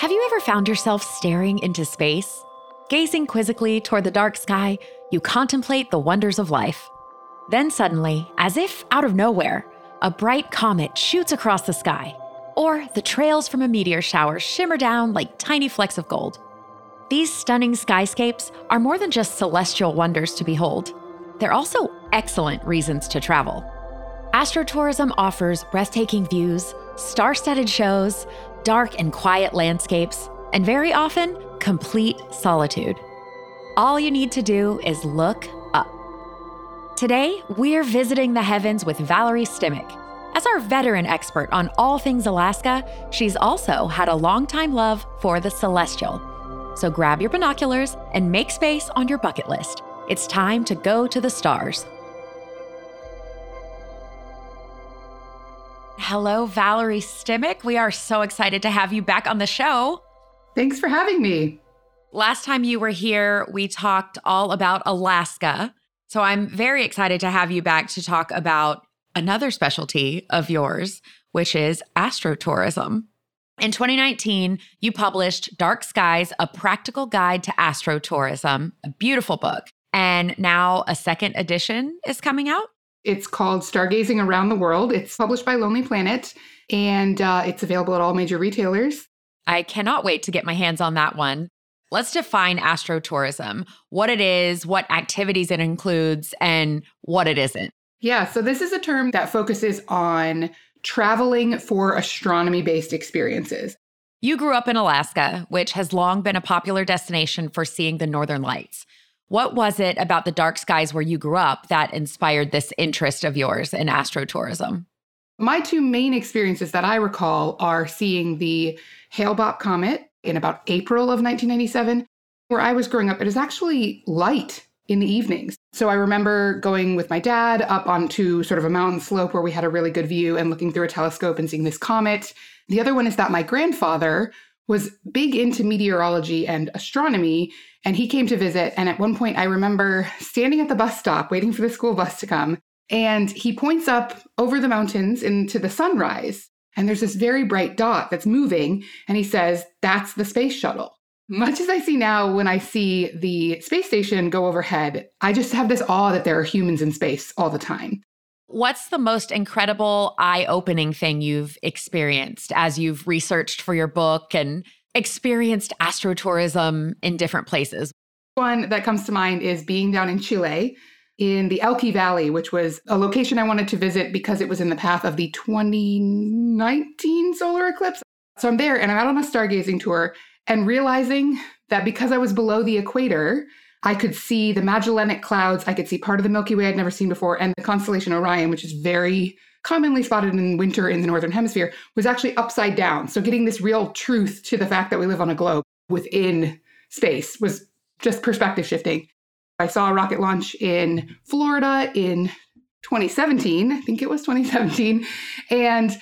Have you ever found yourself staring into space? Gazing quizzically toward the dark sky, you contemplate the wonders of life. Then suddenly, as if out of nowhere, a bright comet shoots across the sky, or the trails from a meteor shower shimmer down like tiny flecks of gold. These stunning skyscapes are more than just celestial wonders to behold. They're also excellent reasons to travel. Astrotourism offers breathtaking views, star studded shows, dark and quiet landscapes, and very often, complete solitude. All you need to do is look up. Today, we're visiting the heavens with Valerie Stimac. As our veteran expert on all things Alaska, she's also had a longtime love for the celestial. So grab your binoculars and make space on your bucket list. It's time to go to the stars. Hello, Valerie Stimac. We are so excited to have you back on the show. Thanks for having me. Last time you were here, we talked all about Alaska. So I'm very excited to have you back to talk about another specialty of yours, which is astrotourism. In 2019, you published Dark Skies, a practical guide to astrotourism, a beautiful book. And now a second edition is coming out. It's called Stargazing Around the World. It's published by Lonely Planet and uh, it's available at all major retailers. I cannot wait to get my hands on that one. Let's define astrotourism, what it is, what activities it includes, and what it isn't. Yeah, so this is a term that focuses on traveling for astronomy based experiences. You grew up in Alaska, which has long been a popular destination for seeing the northern lights. What was it about the dark skies where you grew up that inspired this interest of yours in astrotourism? My two main experiences that I recall are seeing the Hale Bopp comet in about April of 1997. Where I was growing up, it is actually light in the evenings. So I remember going with my dad up onto sort of a mountain slope where we had a really good view and looking through a telescope and seeing this comet. The other one is that my grandfather was big into meteorology and astronomy and he came to visit. And at one point, I remember standing at the bus stop waiting for the school bus to come. And he points up over the mountains into the sunrise. And there's this very bright dot that's moving. And he says, That's the space shuttle. Much as I see now when I see the space station go overhead, I just have this awe that there are humans in space all the time. What's the most incredible eye opening thing you've experienced as you've researched for your book and experienced astrotourism in different places? One that comes to mind is being down in Chile in the Elqui Valley, which was a location I wanted to visit because it was in the path of the 2019 solar eclipse. So I'm there and I'm out on a stargazing tour and realizing that because I was below the equator, I could see the Magellanic Clouds, I could see part of the Milky Way I'd never seen before, and the constellation Orion, which is very commonly spotted in winter in the Northern Hemisphere, was actually upside down. So getting this real truth to the fact that we live on a globe within space was just perspective shifting. I saw a rocket launch in Florida in 2017, I think it was 2017, and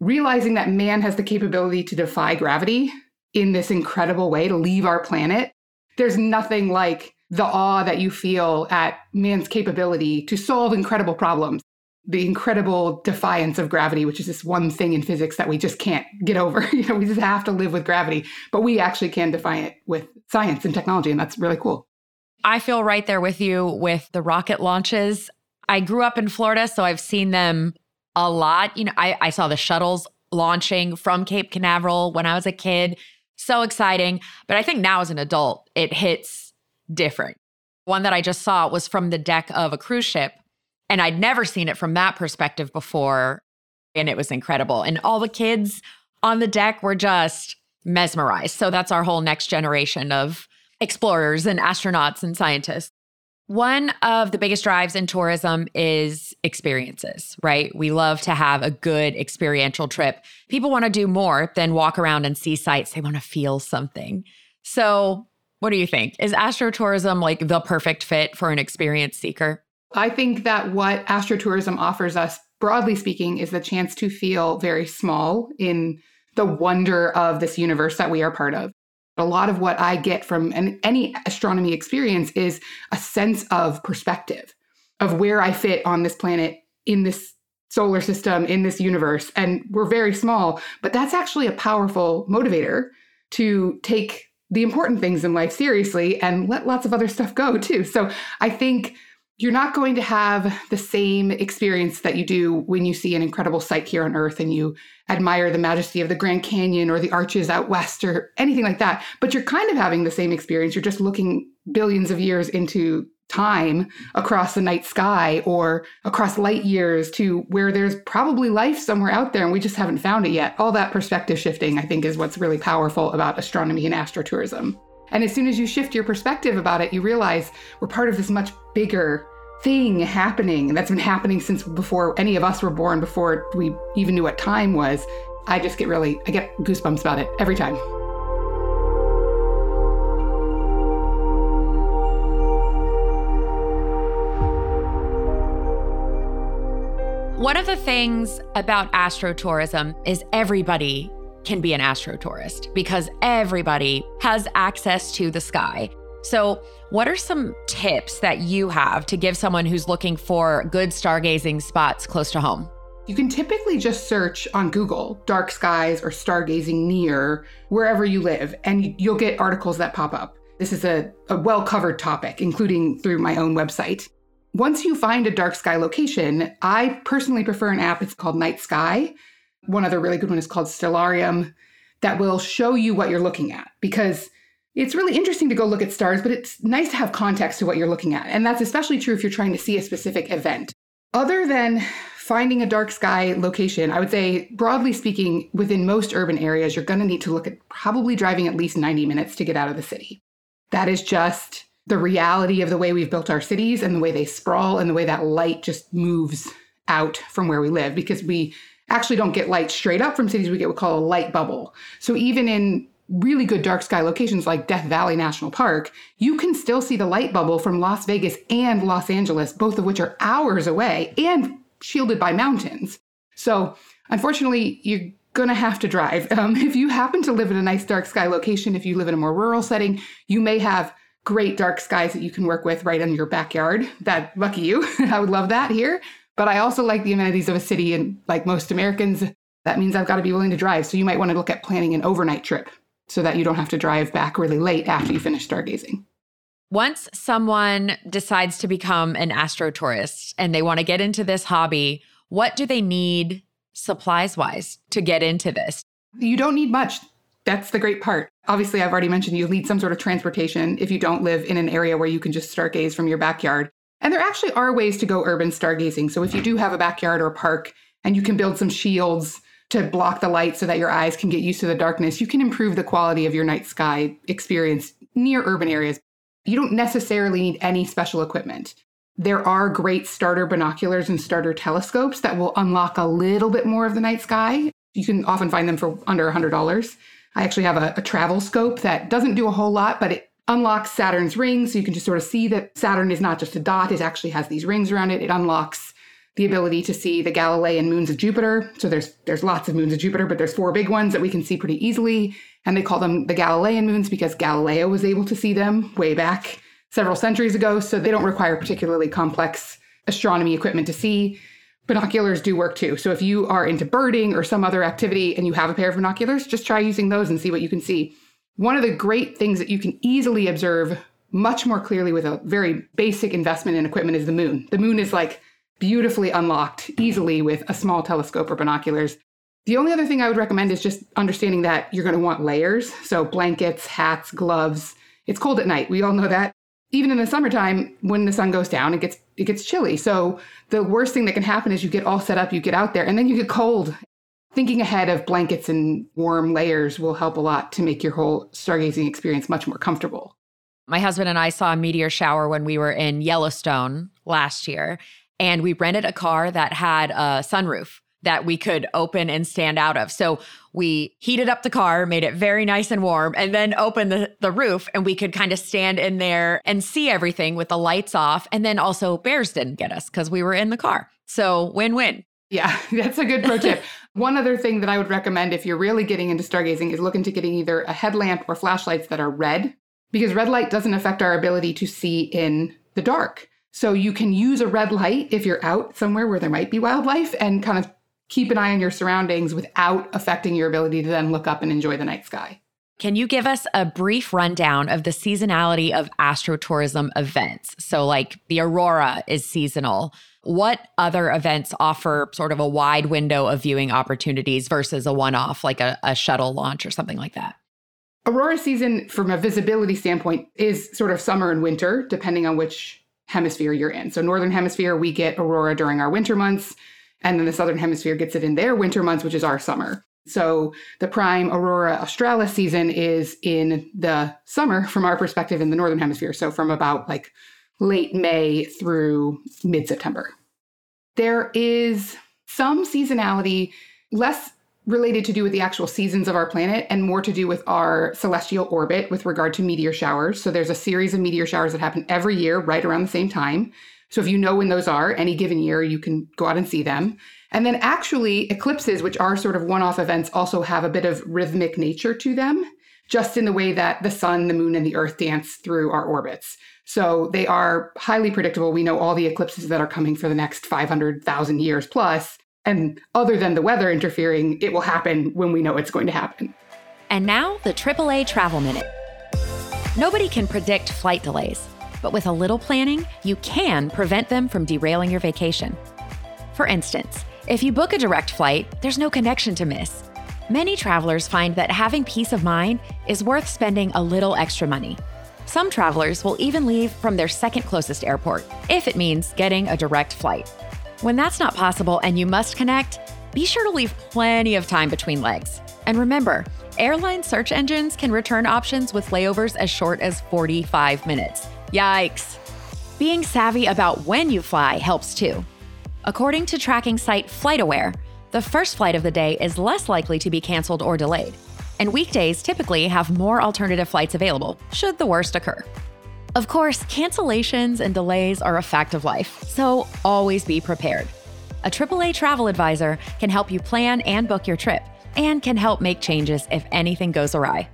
realizing that man has the capability to defy gravity in this incredible way to leave our planet. There's nothing like the awe that you feel at man's capability to solve incredible problems the incredible defiance of gravity, which is this one thing in physics that we just can't get over. you know, we just have to live with gravity, but we actually can defy it with science and technology, and that's really cool. I feel right there with you with the rocket launches. I grew up in Florida, so I've seen them a lot. You know, I, I saw the shuttles launching from Cape Canaveral when I was a kid. So exciting. But I think now as an adult, it hits different. One that I just saw was from the deck of a cruise ship and I'd never seen it from that perspective before. And it was incredible. And all the kids on the deck were just mesmerized. So that's our whole next generation of explorers and astronauts and scientists. One of the biggest drives in tourism is experiences, right? We love to have a good experiential trip. People want to do more than walk around and see sights, they want to feel something. So, what do you think? Is astrotourism like the perfect fit for an experience seeker? I think that what astrotourism offers us, broadly speaking, is the chance to feel very small in the wonder of this universe that we are part of. A lot of what I get from an, any astronomy experience is a sense of perspective of where I fit on this planet in this solar system, in this universe. And we're very small, but that's actually a powerful motivator to take the important things in life seriously and let lots of other stuff go too. So I think you're not going to have the same experience that you do when you see an incredible sight here on earth and you admire the majesty of the Grand Canyon or the arches out west or anything like that. But you're kind of having the same experience. You're just looking billions of years into time across the night sky or across light years to where there's probably life somewhere out there and we just haven't found it yet. All that perspective shifting, I think, is what's really powerful about astronomy and astrotourism. And as soon as you shift your perspective about it, you realize we're part of this much bigger thing happening. That's been happening since before any of us were born, before we even knew what time was. I just get really, I get goosebumps about it every time. One of the things about astrotourism is everybody can be an astrotourist because everybody has access to the sky. So, what are some tips that you have to give someone who's looking for good stargazing spots close to home? You can typically just search on Google dark skies or stargazing near wherever you live, and you'll get articles that pop up. This is a, a well covered topic, including through my own website. Once you find a dark sky location, I personally prefer an app. It's called Night Sky. One other really good one is called Stellarium that will show you what you're looking at because it's really interesting to go look at stars, but it's nice to have context to what you're looking at. And that's especially true if you're trying to see a specific event. Other than finding a dark sky location, I would say, broadly speaking, within most urban areas, you're going to need to look at probably driving at least 90 minutes to get out of the city. That is just the reality of the way we've built our cities and the way they sprawl and the way that light just moves out from where we live because we actually don't get light straight up from cities we get what we call a light bubble. So even in really good dark sky locations like death valley national park you can still see the light bubble from las vegas and los angeles both of which are hours away and shielded by mountains. So unfortunately you're going to have to drive. Um, if you happen to live in a nice dark sky location if you live in a more rural setting you may have great dark skies that you can work with right in your backyard. That lucky you. I would love that here. But I also like the amenities of a city and like most Americans, that means I've got to be willing to drive. So you might want to look at planning an overnight trip so that you don't have to drive back really late after you finish stargazing. Once someone decides to become an astrotourist and they want to get into this hobby, what do they need supplies wise to get into this? You don't need much. That's the great part. Obviously, I've already mentioned you need some sort of transportation if you don't live in an area where you can just stargaze from your backyard. And there actually are ways to go urban stargazing. So if you do have a backyard or a park and you can build some shields to block the light so that your eyes can get used to the darkness, you can improve the quality of your night sky experience near urban areas. You don't necessarily need any special equipment. There are great starter binoculars and starter telescopes that will unlock a little bit more of the night sky. You can often find them for under $100. I actually have a, a travel scope that doesn't do a whole lot, but it unlocks Saturn's rings. So you can just sort of see that Saturn is not just a dot, it actually has these rings around it. It unlocks the ability to see the Galilean moons of Jupiter. So there's there's lots of moons of Jupiter, but there's four big ones that we can see pretty easily. And they call them the Galilean moons because Galileo was able to see them way back several centuries ago. So they don't require particularly complex astronomy equipment to see binoculars do work too. So if you are into birding or some other activity and you have a pair of binoculars, just try using those and see what you can see. One of the great things that you can easily observe much more clearly with a very basic investment in equipment is the moon. The moon is like beautifully unlocked easily with a small telescope or binoculars. The only other thing I would recommend is just understanding that you're going to want layers. So blankets, hats, gloves. It's cold at night. We all know that even in the summertime when the sun goes down it gets it gets chilly. So the worst thing that can happen is you get all set up you get out there and then you get cold. Thinking ahead of blankets and warm layers will help a lot to make your whole stargazing experience much more comfortable. My husband and i saw a meteor shower when we were in yellowstone last year and we rented a car that had a sunroof that we could open and stand out of. So we heated up the car, made it very nice and warm, and then opened the, the roof and we could kind of stand in there and see everything with the lights off. And then also bears didn't get us because we were in the car. So win-win. Yeah, that's a good pro tip. One other thing that I would recommend if you're really getting into stargazing is look into getting either a headlamp or flashlights that are red, because red light doesn't affect our ability to see in the dark. So you can use a red light if you're out somewhere where there might be wildlife and kind of keep an eye on your surroundings without affecting your ability to then look up and enjoy the night sky. Can you give us a brief rundown of the seasonality of astrotourism events? So, like the aurora is seasonal. What other events offer sort of a wide window of viewing opportunities versus a one off, like a, a shuttle launch or something like that? Aurora season, from a visibility standpoint, is sort of summer and winter, depending on which hemisphere you're in. So, northern hemisphere, we get aurora during our winter months, and then the southern hemisphere gets it in their winter months, which is our summer. So the prime aurora australis season is in the summer from our perspective in the northern hemisphere. So from about like late May through mid September. There is some seasonality, less related to do with the actual seasons of our planet and more to do with our celestial orbit with regard to meteor showers. So there's a series of meteor showers that happen every year right around the same time. So if you know when those are, any given year, you can go out and see them. And then actually, eclipses, which are sort of one off events, also have a bit of rhythmic nature to them, just in the way that the sun, the moon, and the earth dance through our orbits. So they are highly predictable. We know all the eclipses that are coming for the next 500,000 years plus. And other than the weather interfering, it will happen when we know it's going to happen. And now, the AAA Travel Minute. Nobody can predict flight delays, but with a little planning, you can prevent them from derailing your vacation. For instance, if you book a direct flight, there's no connection to miss. Many travelers find that having peace of mind is worth spending a little extra money. Some travelers will even leave from their second closest airport if it means getting a direct flight. When that's not possible and you must connect, be sure to leave plenty of time between legs. And remember, airline search engines can return options with layovers as short as 45 minutes. Yikes! Being savvy about when you fly helps too. According to tracking site FlightAware, the first flight of the day is less likely to be canceled or delayed, and weekdays typically have more alternative flights available, should the worst occur. Of course, cancellations and delays are a fact of life, so always be prepared. A AAA travel advisor can help you plan and book your trip, and can help make changes if anything goes awry.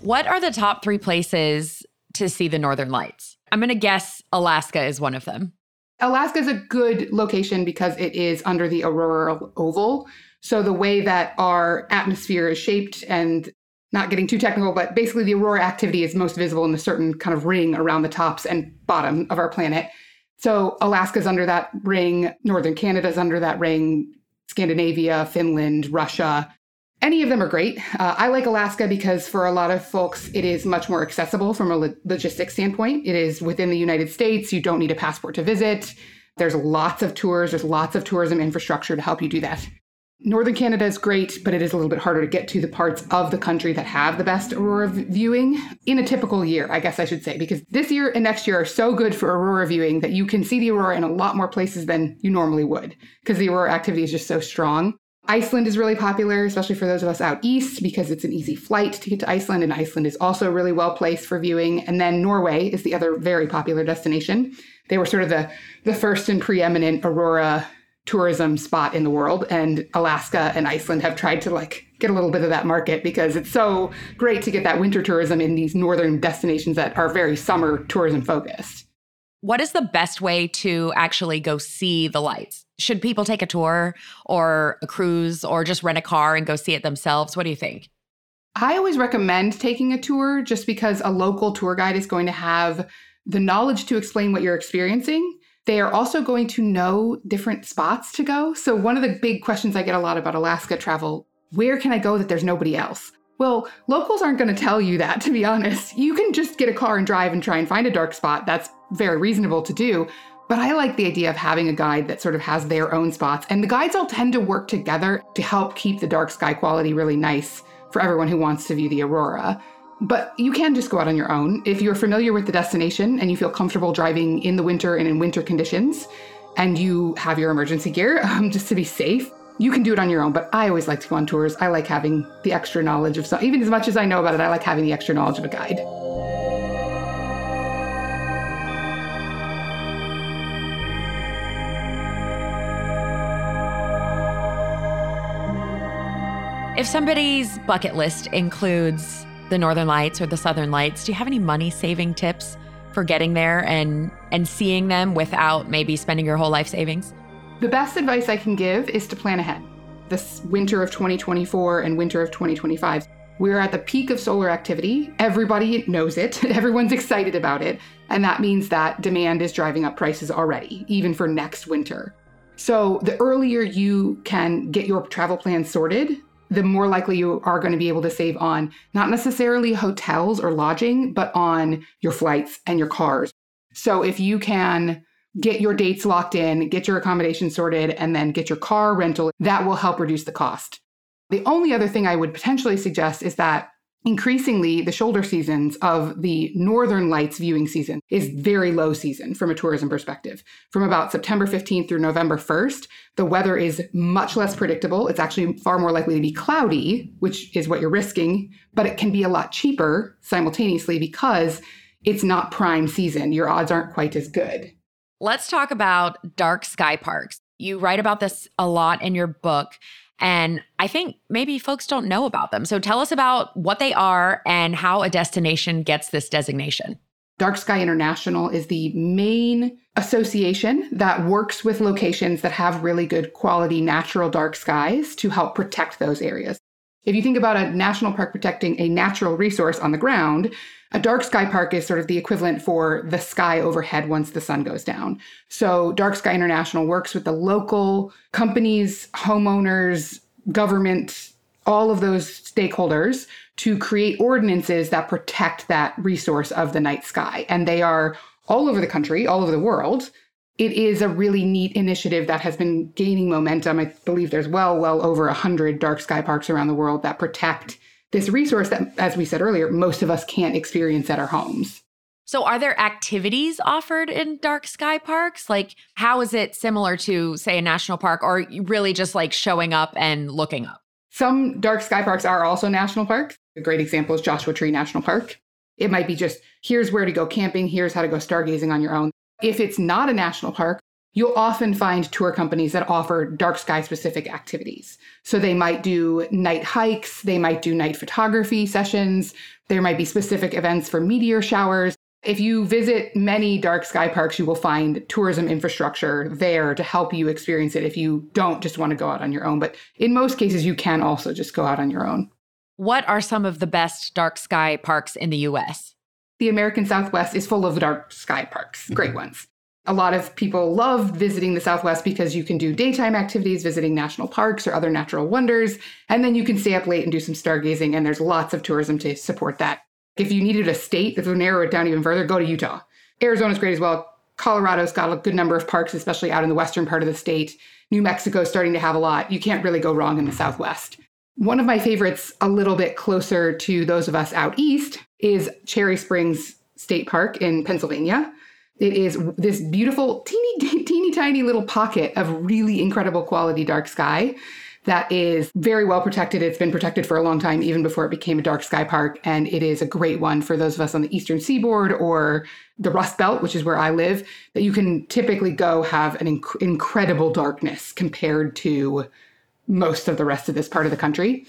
What are the top three places to see the Northern Lights? I'm going to guess Alaska is one of them. Alaska is a good location because it is under the auroral oval. So the way that our atmosphere is shaped and not getting too technical, but basically the aurora activity is most visible in a certain kind of ring around the tops and bottom of our planet. So Alaska's under that ring, northern Canada's under that ring, Scandinavia, Finland, Russia, any of them are great. Uh, I like Alaska because for a lot of folks, it is much more accessible from a lo- logistics standpoint. It is within the United States. You don't need a passport to visit. There's lots of tours, there's lots of tourism infrastructure to help you do that. Northern Canada is great, but it is a little bit harder to get to the parts of the country that have the best aurora viewing in a typical year, I guess I should say, because this year and next year are so good for aurora viewing that you can see the aurora in a lot more places than you normally would, because the aurora activity is just so strong. Iceland is really popular, especially for those of us out east, because it's an easy flight to get to Iceland, and Iceland is also really well placed for viewing. And then Norway is the other very popular destination. They were sort of the, the first and preeminent aurora tourism spot in the world, and Alaska and Iceland have tried to like get a little bit of that market because it's so great to get that winter tourism in these northern destinations that are very summer tourism focused. What is the best way to actually go see the lights? Should people take a tour or a cruise or just rent a car and go see it themselves? What do you think? I always recommend taking a tour just because a local tour guide is going to have the knowledge to explain what you're experiencing. They are also going to know different spots to go. So, one of the big questions I get a lot about Alaska travel where can I go that there's nobody else? Well, locals aren't going to tell you that, to be honest. You can just get a car and drive and try and find a dark spot. That's very reasonable to do. But I like the idea of having a guide that sort of has their own spots. And the guides all tend to work together to help keep the dark sky quality really nice for everyone who wants to view the aurora. But you can just go out on your own. If you're familiar with the destination and you feel comfortable driving in the winter and in winter conditions, and you have your emergency gear um, just to be safe, you can do it on your own, but I always like to go on tours. I like having the extra knowledge of some, even as much as I know about it, I like having the extra knowledge of a guide. If somebody's bucket list includes the Northern Lights or the Southern Lights, do you have any money saving tips for getting there and and seeing them without maybe spending your whole life savings? The best advice I can give is to plan ahead. This winter of 2024 and winter of 2025. We're at the peak of solar activity. Everybody knows it, everyone's excited about it. And that means that demand is driving up prices already, even for next winter. So the earlier you can get your travel plan sorted, the more likely you are going to be able to save on not necessarily hotels or lodging, but on your flights and your cars. So if you can get your dates locked in, get your accommodation sorted, and then get your car rental, that will help reduce the cost. The only other thing I would potentially suggest is that increasingly the shoulder seasons of the northern lights viewing season is very low season from a tourism perspective. From about september 15th through november 1st the weather is much less predictable. It's actually far more likely to be cloudy which is what you're risking but it can be a lot cheaper simultaneously because it's not prime season. Your odds aren't quite as good. Let's talk about dark sky parks. You write about this a lot in your book and I think maybe folks don't know about them. So tell us about what they are and how a destination gets this designation. Dark Sky International is the main association that works with locations that have really good quality natural dark skies to help protect those areas. If you think about a national park protecting a natural resource on the ground, a dark sky park is sort of the equivalent for the sky overhead once the sun goes down. So, Dark Sky International works with the local companies, homeowners, government, all of those stakeholders to create ordinances that protect that resource of the night sky. And they are all over the country, all over the world it is a really neat initiative that has been gaining momentum. I believe there's well, well over 100 dark sky parks around the world that protect this resource that, as we said earlier, most of us can't experience at our homes. So, are there activities offered in dark sky parks? Like, how is it similar to, say, a national park, or really just like showing up and looking up? Some dark sky parks are also national parks. A great example is Joshua Tree National Park. It might be just here's where to go camping, here's how to go stargazing on your own. If it's not a national park, you'll often find tour companies that offer dark sky specific activities. So they might do night hikes, they might do night photography sessions, there might be specific events for meteor showers. If you visit many dark sky parks, you will find tourism infrastructure there to help you experience it if you don't just want to go out on your own. But in most cases, you can also just go out on your own. What are some of the best dark sky parks in the US? The American Southwest is full of dark sky parks, great mm-hmm. ones. A lot of people love visiting the Southwest because you can do daytime activities, visiting national parks or other natural wonders, and then you can stay up late and do some stargazing, and there's lots of tourism to support that. If you needed a state, if you narrow it down even further, go to Utah. Arizona's great as well. Colorado's got a good number of parks, especially out in the western part of the state. New Mexico's starting to have a lot. You can't really go wrong in the Southwest. One of my favorites, a little bit closer to those of us out east, is Cherry Springs State Park in Pennsylvania. It is this beautiful, teeny, teeny, tiny little pocket of really incredible quality dark sky that is very well protected. It's been protected for a long time, even before it became a dark sky park. And it is a great one for those of us on the eastern seaboard or the Rust Belt, which is where I live, that you can typically go have an inc- incredible darkness compared to most of the rest of this part of the country.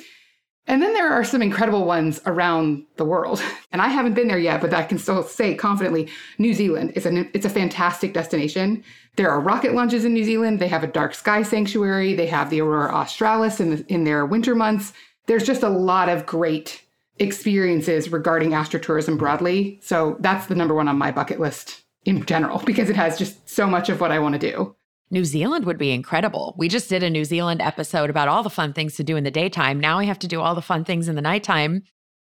And then there are some incredible ones around the world. And I haven't been there yet, but I can still say confidently New Zealand is an it's a fantastic destination. There are rocket launches in New Zealand. They have a dark sky sanctuary. They have the aurora australis in the, in their winter months. There's just a lot of great experiences regarding astrotourism broadly. So that's the number one on my bucket list in general because it has just so much of what I want to do. New Zealand would be incredible. We just did a New Zealand episode about all the fun things to do in the daytime. Now we have to do all the fun things in the nighttime.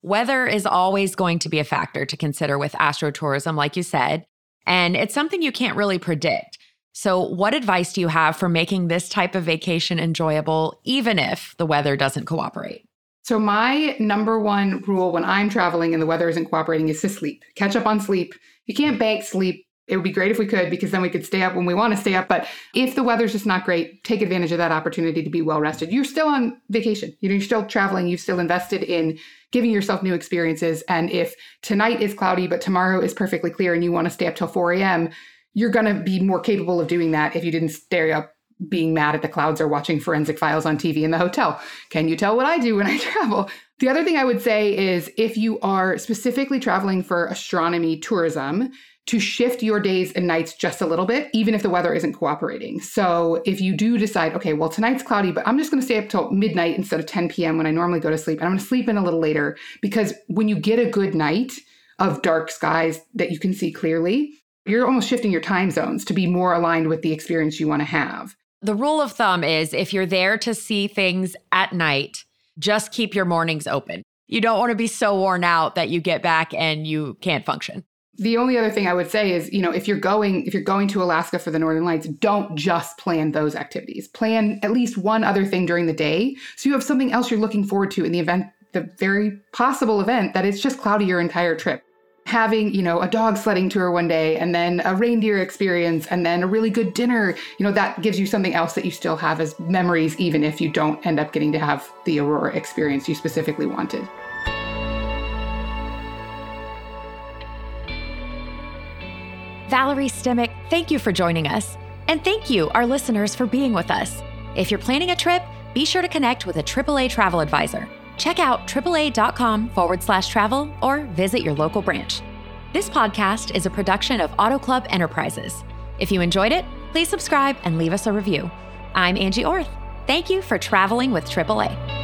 Weather is always going to be a factor to consider with astrotourism, like you said, and it's something you can't really predict. So, what advice do you have for making this type of vacation enjoyable, even if the weather doesn't cooperate? So, my number one rule when I'm traveling and the weather isn't cooperating is to sleep. Catch up on sleep. You can't bank sleep it would be great if we could because then we could stay up when we want to stay up. But if the weather's just not great, take advantage of that opportunity to be well rested. You're still on vacation. you know, you're still traveling. You've still invested in giving yourself new experiences. And if tonight is cloudy, but tomorrow is perfectly clear and you want to stay up till 4 a.m., you're going to be more capable of doing that if you didn't stay up being mad at the clouds or watching forensic files on TV in the hotel. Can you tell what I do when I travel? The other thing I would say is if you are specifically traveling for astronomy tourism, to shift your days and nights just a little bit, even if the weather isn't cooperating. So if you do decide, okay, well, tonight's cloudy, but I'm just going to stay up till midnight instead of 10 p.m. when I normally go to sleep, and I'm going to sleep in a little later because when you get a good night of dark skies that you can see clearly, you're almost shifting your time zones to be more aligned with the experience you want to have. The rule of thumb is if you're there to see things at night, just keep your mornings open. You don't want to be so worn out that you get back and you can't function. The only other thing I would say is, you know, if you're going if you're going to Alaska for the Northern Lights, don't just plan those activities. Plan at least one other thing during the day. So you have something else you're looking forward to in the event the very possible event that it's just cloudy your entire trip. Having you know a dog sledding tour one day and then a reindeer experience and then a really good dinner you know that gives you something else that you still have as memories even if you don't end up getting to have the aurora experience you specifically wanted Valerie Stimac, thank you for joining us. And thank you, our listeners, for being with us. If you're planning a trip, be sure to connect with a AAA travel advisor. Check out AAA.com forward slash travel or visit your local branch. This podcast is a production of Auto Club Enterprises. If you enjoyed it, please subscribe and leave us a review. I'm Angie Orth. Thank you for traveling with AAA.